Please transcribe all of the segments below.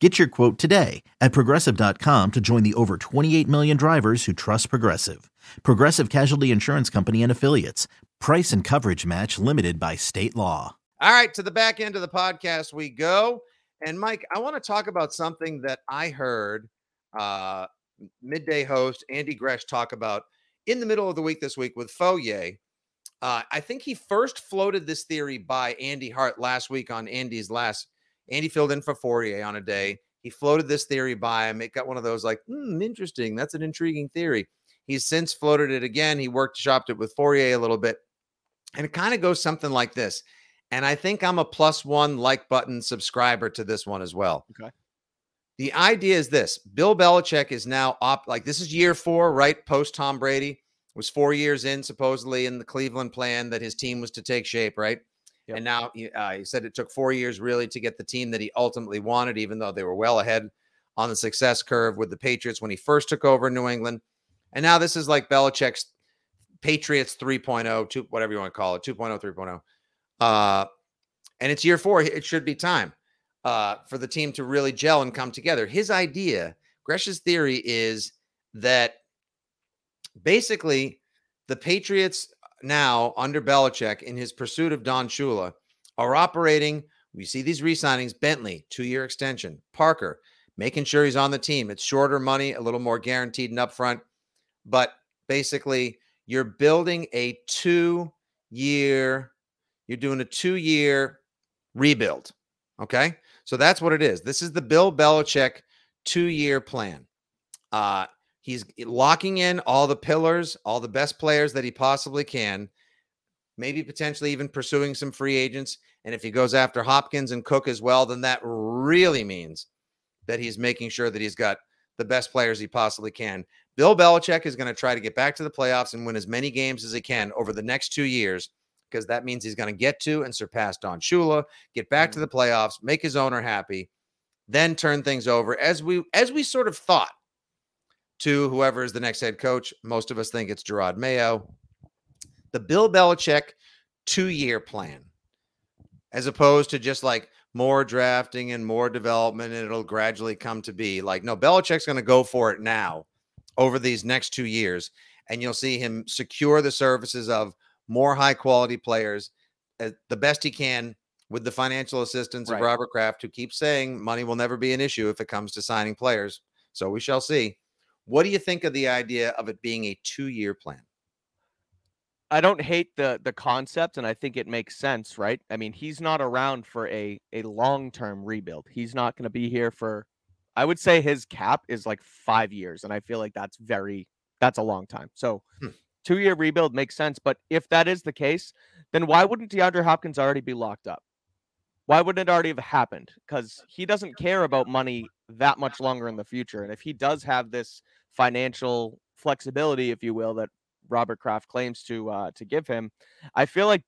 Get your quote today at progressive.com to join the over 28 million drivers who trust Progressive. Progressive Casualty Insurance Company and Affiliates. Price and coverage match limited by state law. All right, to the back end of the podcast we go. And Mike, I want to talk about something that I heard uh, midday host Andy Gresh talk about in the middle of the week this week with Fauria. Uh, I think he first floated this theory by Andy Hart last week on Andy's last Andy filled in for Fauria on a day. He floated this theory by him. It got one of those like, hmm, interesting. That's an intriguing theory. He's since floated it again. He worked, shopped it with Fauria a little bit. And it kind of goes something like this. And I think I'm a plus one like button subscriber to this one as well. Okay. The idea is this Bill Belichick is now up, like this is year four, right? Post Tom Brady was four years in, supposedly in the Cleveland plan that his team was to take shape, right? Yep. And now uh, he said it took four years really to get the team that he ultimately wanted, even though they were well ahead on the success curve with the Patriots when he first took over New England. And now this is like Belichick's Patriots 3.0, two, whatever you want to call it, 2.0, 3.0. Uh, and it's year four. It should be time uh, for the team to really gel and come together. His idea, Gresh's theory is that basically the Patriots now under Belichick in his pursuit of Don Shula are operating. We see these re-signings: Bentley, two-year extension, Parker, making sure he's on the team. It's shorter money, a little more guaranteed and upfront, but basically you're building a two-year. You're doing a two-year rebuild. Okay, so that's what it is. This is the Bill Belichick two-year plan. Uh, He's locking in all the pillars, all the best players that he possibly can, maybe potentially even pursuing some free agents. And if he goes after Hopkins and Cook as well, then that really means that he's making sure that he's got the best players he possibly can. Bill Belichick is going to try to get back to the playoffs and win as many games as he can over the next two years because that means he's going to get to and surpass Don Shula, get back to mm-hmm. the playoffs, make his owner happy, then turn things over as we as we sort of thought to whoever is the next head coach. Most of us think it's Jerod Mayo. The Bill Belichick two year plan, as opposed to just like more drafting and more development, and it'll gradually come to be. Like, no, Belichick's going to go for it now over these next two years, and you'll see him secure the services of more high quality players, uh, the best he can with the financial assistance right. of Robert Kraft, who keeps saying money will never be an issue if it comes to signing players. So we shall see. What do you think of the idea of it being a two-year plan? I don't hate the the concept and I think it makes sense, right? I mean, he's not around for a a long-term rebuild. He's not going to be here for I would say his cap is like 5 years and I feel like that's very that's a long time. So, hmm. 2-year rebuild makes sense, but if that is the case, then why wouldn't DeAndre Hopkins already be locked up? Why wouldn't it already have happened? Cuz he doesn't care about money that much longer in the future. And if he does have this financial flexibility, if you will, that Robert Kraft claims to uh, to give him, I feel like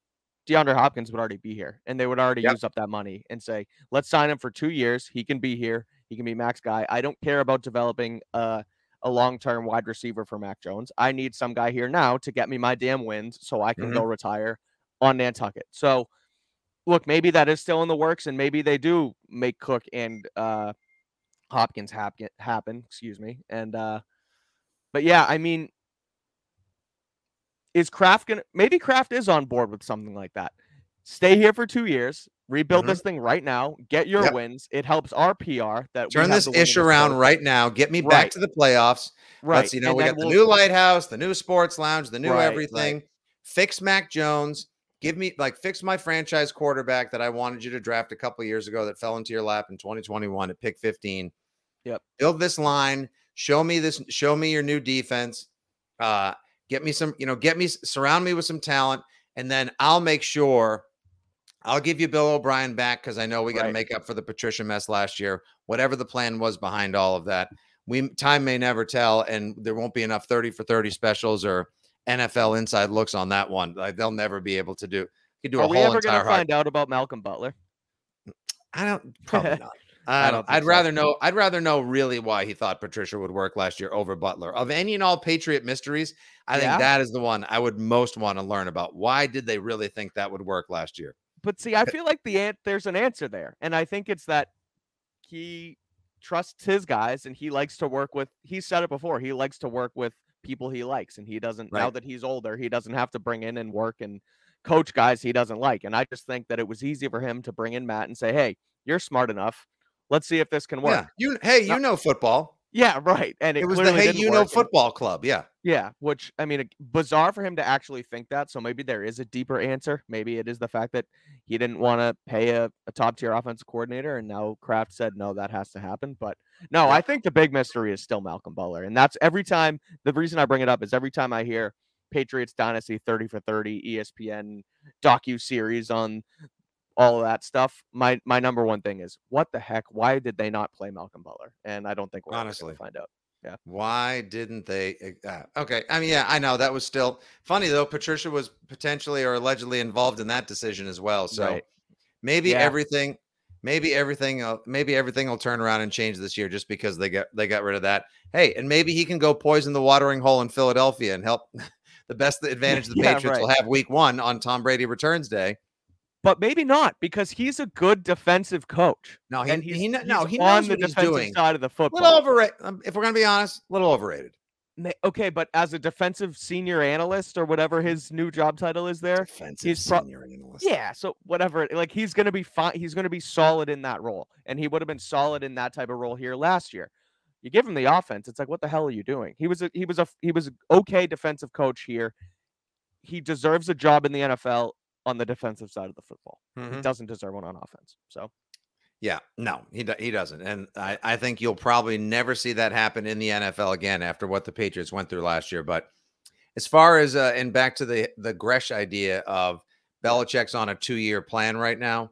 DeAndre Hopkins would already be here, and they would already yep. use up that money and say, "Let's sign him for two years. He can be here. He can be max guy. I don't care about developing a, a long term wide receiver for Mac Jones. I need some guy here now to get me my damn wins, so I can mm-hmm. go retire on Nantucket. So look, maybe that is still in the works, and maybe they do make Cook and uh, Hopkins happen. Happen, excuse me. And uh, but yeah, I mean, is Kraft gonna? Maybe Kraft is on board with something like that. Stay here for two years, rebuild Mhm. this thing right now, get your Yep. wins. It helps our PR that Turn this the ish around sport. right now. Get me back to the playoffs. Right. Let's, you know, and we got the we'll- new lighthouse, the new sports lounge, the new Right, everything. right. Fix Mac Jones. Give me like fix my franchise quarterback that I wanted you to draft a couple years ago that fell into your lap in 2021 at pick 15. Yep. Build this line. Show me this. Show me your new defense. Uh, get me some. You know, get me surround me with some talent, and then I'll make sure. I'll give you Bill O'Brien back because I know we got to Right. make up for the Patricia mess last year. Whatever the plan was behind all of that, we time may never tell, and there won't be enough 30 for 30 specials or NFL inside looks on that one. Like they'll never be able to do. Could do a Are we whole ever going to find out about Malcolm Butler? I don't probably not. I I don't don't. I'd so. rather know. I'd rather know really why he thought Patricia would work last year over Butler. Of any and all Patriot mysteries, I Yeah. think that is the one I would most want to learn about. Why did they really think that would work last year? But see, I feel like the an- there's an answer there, and I think it's that he trusts his guys and he likes to work with. He said it before. He likes to work with people he likes, and he doesn't. Now that he's older, he doesn't have to bring in and work and coach guys he doesn't like. And I just think that it was easy for him to bring in Matt and say, "Hey, you're smart enough. Let's see if this can work." Yeah. You. Hey, you know football. Yeah, right. And it, It was the Hey You Know Football Club. Yeah. Yeah, which I mean, bizarre for him to actually think that. So maybe there is a deeper answer. Maybe it is the fact that he didn't want to pay a, a top tier offensive coordinator, and now Kraft said no, that has to happen. But no, I think the big mystery is still Malcolm Butler, and that's every time. The reason I bring it up is every time I hear Patriots Dynasty thirty for thirty, E ESPN docu series on all of that stuff. My my number one thing is what the heck? Why did they not play Malcolm Butler? And I don't think we're Honestly. find out. Yeah. Why didn't they? Uh, okay. I mean, yeah, I know that was still funny though. Patricia was potentially or allegedly involved in that decision as well. So Right. maybe Yeah. everything, maybe everything, uh, maybe everything will turn around and change this year just because they got they got rid of that. Hey, and maybe he can go poison the watering hole in Philadelphia and help the best advantage the Yeah, Patriots will have week one on Tom Brady returns day. But maybe not because he's a good defensive coach. No, he, he's, he he's no he on the defensive doing. side of the A football. little overrated. Um, if we're gonna be honest, a little overrated. Okay, but as a defensive senior analyst or whatever his new job title is there, Defensive he's pro- senior analyst. yeah. So whatever, like he's gonna be fine. He's gonna be solid in that role, and he would have been solid in that type of role here last year. You give him the offense, it's like, what the hell are you doing? He was a he was a he was an okay defensive coach here. He deserves a job in the NFL on the defensive side of the football. Mhm. He doesn't deserve one on offense. So Yeah, no, he do- he doesn't, and I, I think you'll probably never see that happen in the NFL again after what the Patriots went through last year. But as far as uh, and back to the the Gresh idea of Belichick's on a two year plan right now,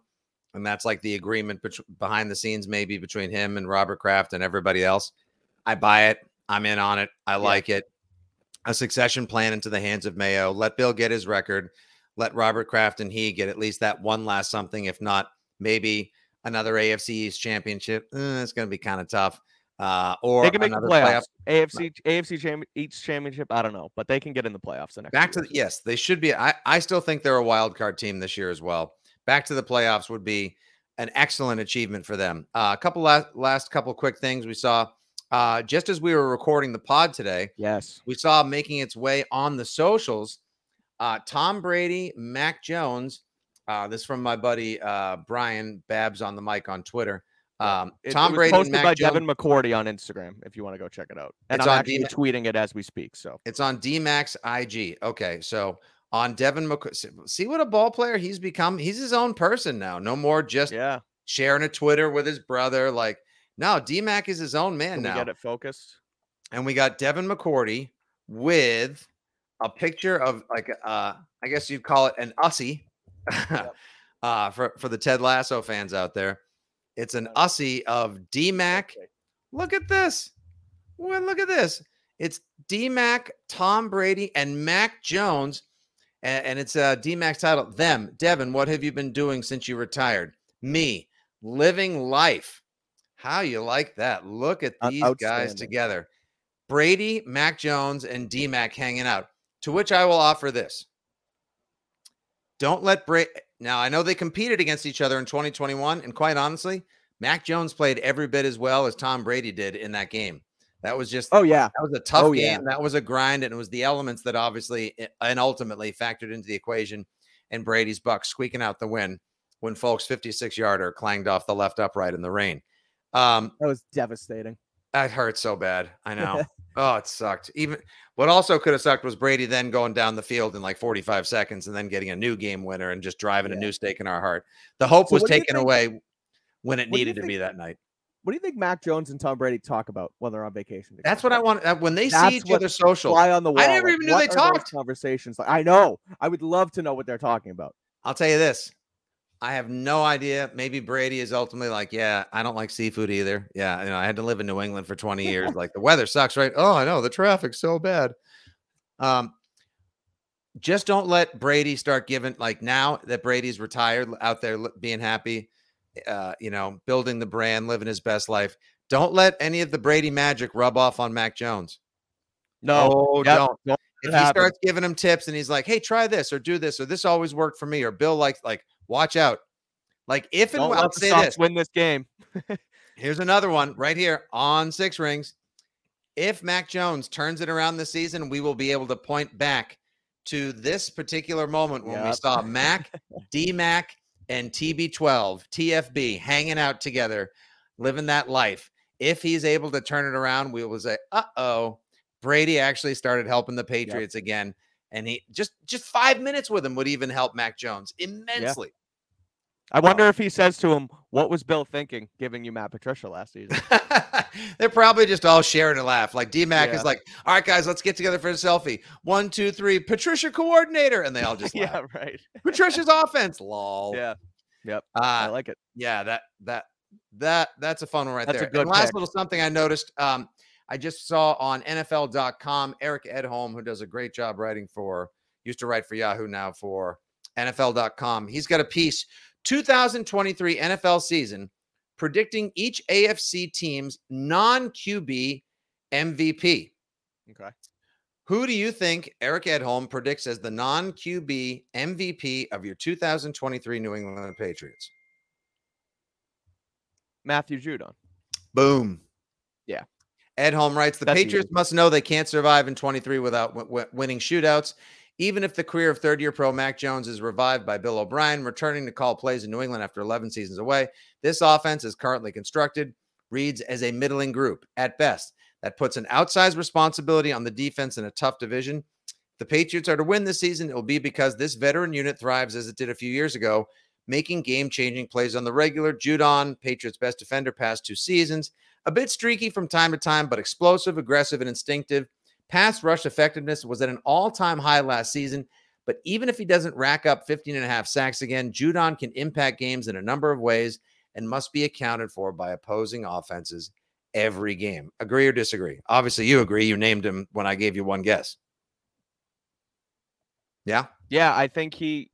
and that's like the agreement behind the scenes maybe between him and Robert Kraft and everybody else. I buy it. I'm in on it. I like it. A succession plan into the hands of Mayo. Let Bill get his record. Let Robert Kraft and he get at least that one last something, if not maybe another AFC East championship. Eh, it's going to be kind of tough. Uh, or they can make the another playoffs. playoff. AFC AFC cham- each championship. I don't know, but they can get in the playoffs the next. Back two to the, yes, they should be. I, I still think they're a wild card team this year as well. Back to the playoffs would be an excellent achievement for them. Uh, a couple last last couple quick things we saw uh, just as we were recording the pod today. yes. we saw making its way on the socials. Uh, Tom Brady, Mac Jones. Uh, this from my buddy uh, Brian Babs on the mic on Twitter. Um, It- it Tom was Brady and posted by Jones. Devin McCourty on Instagram if you want to go check it out. And It's I'm on actually D-Ma- tweeting it as we speak. So It's on DMAC's IG. Okay, so on Devin McC- see- what a ball player he's become. He's his own person now. No more just yeah, sharing a Twitter with his brother. Like no, DMAC is his own man can we now. get it focused. and we got Devin McCourty with a picture of like uh I guess you'd call it an ussy uh for for the Ted Lasso fans out there. It's an ussy of DMAC. Look at this. Well, look at this. It's DMAC, Tom Brady, and Mac Jones. And, and it's uh DMAC's title. Them, Devin, what have you been doing since you retired? Me, living life. How you like that? Look at these guys together. Brady, Mac Jones, and DMAC hanging out. To which I will offer this. Don't let Brady. Now I know they competed against each other in 2021, and quite honestly, Mac Jones played every bit as well as Tom Brady did in that game. That was just oh yeah, that was a tough Oh, game. yeah. That was a grind, and it was the elements that obviously eh, and ultimately factored into the equation. And Brady's buck squeaking out the win when Folk's 56 yarder clanged off the left upright in the rain. Um, that was devastating. that hurt so bad. I know. oh, it sucked. Even what also could have sucked was Brady then going down the field in like 45 seconds and then getting a new game winner and just driving a new stake in our heart. The hope So was what do you taken think- away when it what do you needed to be that night. What do you think Mac Jones and Tom Brady talk about when they're on vacation? That's what I want. uh, When they That's see each other social, Fly on the wall. I never like, even knew what they talked. Conversations. Like, I know. I would love to know what they're talking about. I'll tell you this. I have no idea. Maybe Brady is ultimately like, yeah, I don't like seafood either. Yeah, you know, I had to live in New England for 20 years. Like the weather sucks, right? Oh, I know the traffic's so bad. Um, just don't let Brady start giving like now that Brady's retired out there being happy, uh, you know, building the brand, living his best life. Don't let any of the Brady magic rub off on Mac Jones. No, oh, Yep, don't don't if he starts giving him tips and he's like, "Hey, try this or do this or this always worked for me," or Bill like like watch out. Like if and Don't when, I'll say Sox this. win this game. Here's another one right here on Six Rings. If Mac Jones turns it around this season, we will be able to point back to this particular moment when we saw Mac, D Mac, and TB12, TFB hanging out together, living that life. If he's able to turn it around, we will say, uh oh, Brady actually started helping the Patriots again. And he just just five minutes with him would even help Mac Jones immensely. I wonder if he says to him, "What was Bill thinking, giving you Matt Patricia last season?" They're probably just all sharing a laugh. Like D Mac Yeah. is like, all right, guys, let's get together for a selfie. One, two, three, Patricia coordinator. And they all just laugh. yeah, right. Patricia's offense. Lol. Yeah, Yep. I Uh, like it. yeah, that that that that's a fun one right That's a there. good and last pick. little something I noticed. Um, I just saw on NFL.com Eric Edholm, who does a great job writing for, used to write for Yahoo, now for NFL.com. He's got a piece 2023 NFL season predicting each AFC team's non QB MVP. Okay. Who do you think Eric Edholm predicts as the non QB MVP of your 2023 New England Patriots? Matthew Judon. Boom. Yeah. Edholm writes the That's Patriots easy. must know they can't survive in 23 without w- w- winning shootouts. Even if the career of third year pro Mac Jones is revived by Bill O'Brien, returning to call plays in New England after 11 seasons away, this offense is currently constructed, reads as a middling group at best. That puts an outsized responsibility on the defense in a tough division. If the Patriots are to win this season, it will be because this veteran unit thrives as it did a few years ago, making game changing plays on the regular. Judon, Patriots' best defender past two seasons, a bit streaky from time to time, but explosive, aggressive, and instinctive. Pass rush effectiveness was at an all time high last season. But even if he doesn't rack up 15 and a half sacks again, Judon can impact games in a number of ways and must be accounted for by opposing offenses every game. Agree or disagree? Obviously, you agree. You named him when I gave you one guess. Yeah. Yeah, I think he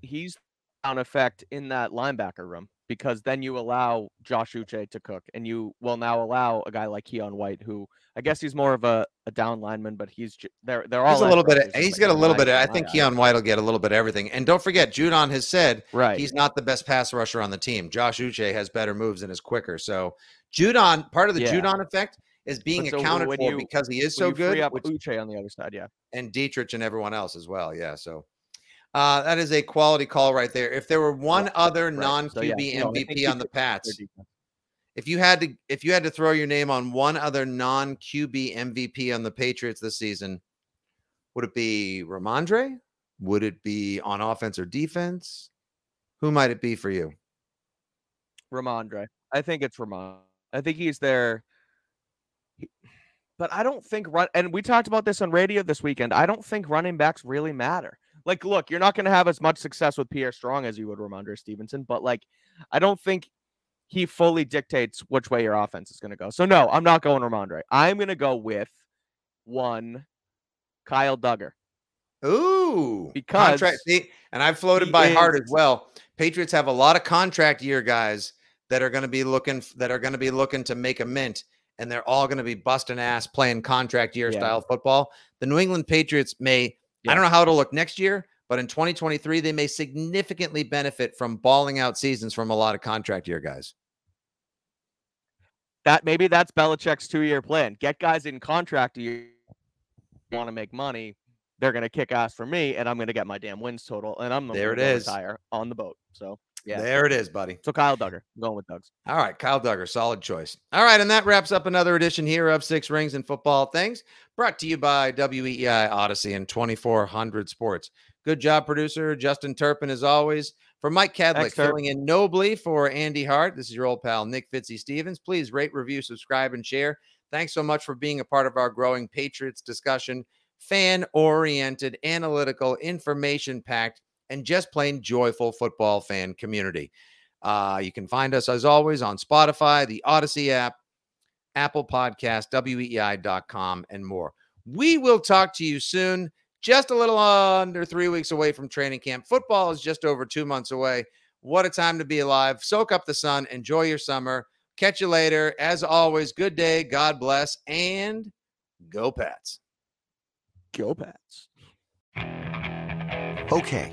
he's on effect in that linebacker room because then you allow Josh Uche to cook and you will now allow a guy like Keion White who I guess he's more of a, a down lineman, but he's they're they're all He's a little bit. Of, he's got a little bit. Of, I think. Keion White will get a little bit of everything. And don't forget, Judon has said right. he's not the best pass rusher on the team. Josh Uche has better moves and is quicker. So Judon, part of the Yeah. Judon effect is being so accounted for you- because he is so you free good, up which- Uche on the other side, yeah. and Deatrich and everyone else as well. Yeah. So uh, that is a quality call right there. If there were one Right, other right. non So, yeah, QB no, MVP on the Pats, if you had to if you had to throw your name on one other non QB MVP on the Patriots this season, would it be Rhamondre? Would it be on offense or defense? Who might it be for you? Rhamondre. I think it's Ramon. I think he's there. he- But I don't think run and we talked about this on radio this weekend. I don't think running backs really matter. Like, look, you're not going to have as much success with Pierre Strong as you would Rhamondre Stevenson, but like, I don't think he fully dictates which way your offense is going to go. So no, I'm not going Rhamondre. I'm going to go with one Kyle Dugger. Ooh, Because contract. See, and I've floated by Hart as well. Patriots have a lot of contract year guys that are going to be looking that are going to be looking to make a mint, and they're all going to be busting ass playing contract year Yeah. style football. The New England Patriots may. I don't know how it'll look next year, But in 2023, they may significantly benefit from balling out seasons from a lot of contract year guys. That maybe that's Belichick's two-year plan. Get guys in contract year want to make money. They're gonna kick ass for me, and I'm gonna get my damn wins total, and I'm the There one it gonna retire on the boat. So yeah. There it is, buddy. So Kyle Dugger, I'm going with Doug's. All right, Kyle Dugger, solid choice. All right, and that wraps up another edition here of Six Rings and Football Things, brought to you by WEEI Audacy and 2400 Sports. Good job, producer Justin Turpin, as always. For Mike Cadlick, Thanks, filling in nobly for Andy Hart. This is your old pal Nick Fitzy Stevens. Please rate, review, subscribe, and share. Thanks so much for being a part of our growing Patriots discussion. Fan oriented, analytical, information packed, and just plain joyful football fan community. Uh, you can find us as always on Spotify, the Audacy app, Apple Podcast, WEEI.com, and more. We will talk to you soon. Just a little under three weeks away from training camp. Football is just over two months away. What a time to be alive. Soak up the sun. Enjoy your summer. Catch you later. As always, good day. God bless. And go, Pats. Go Pats. Okay,